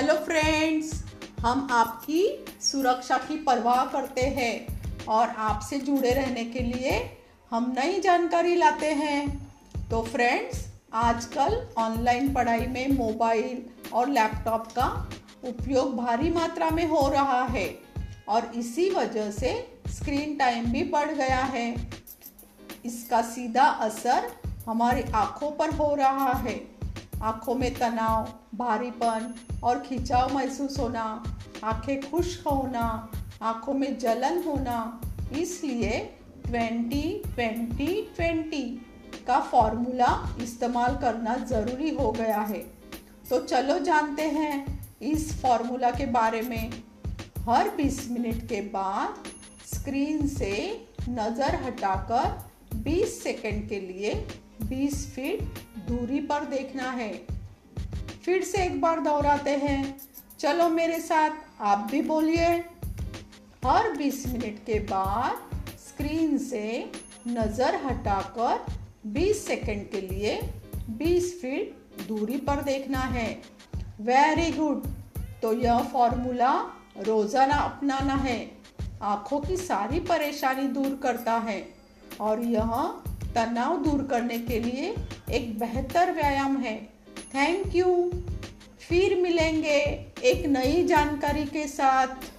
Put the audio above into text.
Hello friends हम आपकी सुरक्षा की परवाह करते हैं और आपसे जुड़े रहने के लिए हम नई जानकारी लाते हैं। तो फ्रेंड्स आजकल ऑनलाइन पढ़ाई में मोबाइल और लैपटॉप का उपयोग भारी मात्रा में हो रहा है और इसी वजह से स्क्रीन टाइम भी बढ़ गया है। इसका सीधा असर हमारी आँखों पर हो रहा है। आँखों में तनाव, भारीपन और खिंचाव महसूस होना, आँखें खुश्क होना, आँखों में जलन होना, इसलिए ट्वेंटी ट्वेंटी ट्वेंटी का फॉर्मूला इस्तेमाल करना ज़रूरी हो गया है। तो चलो जानते हैं इस फॉर्मूला के बारे में। हर 20 मिनट के बाद स्क्रीन से नज़र हटाकर 20 सेकंड के लिए 20 फीट दूरी पर देखना है। फिर से एक बार दोहराते हैं। चलो मेरे साथ, आप भी बोलिए। हर 20 मिनट के बाद स्क्रीन से नज़र हटाकर 20 सेकंड के लिए 20 फीट दूरी पर देखना है। Very good. तो यह फॉर्मूला रोज़ाना अपनाना है। आँखों की सारी परेशानी दूर करता है। और यह तनाव दूर करने के लिए एक बेहतर व्यायाम है। थैंक यू फिर मिलेंगे एक नई जानकारी के साथ।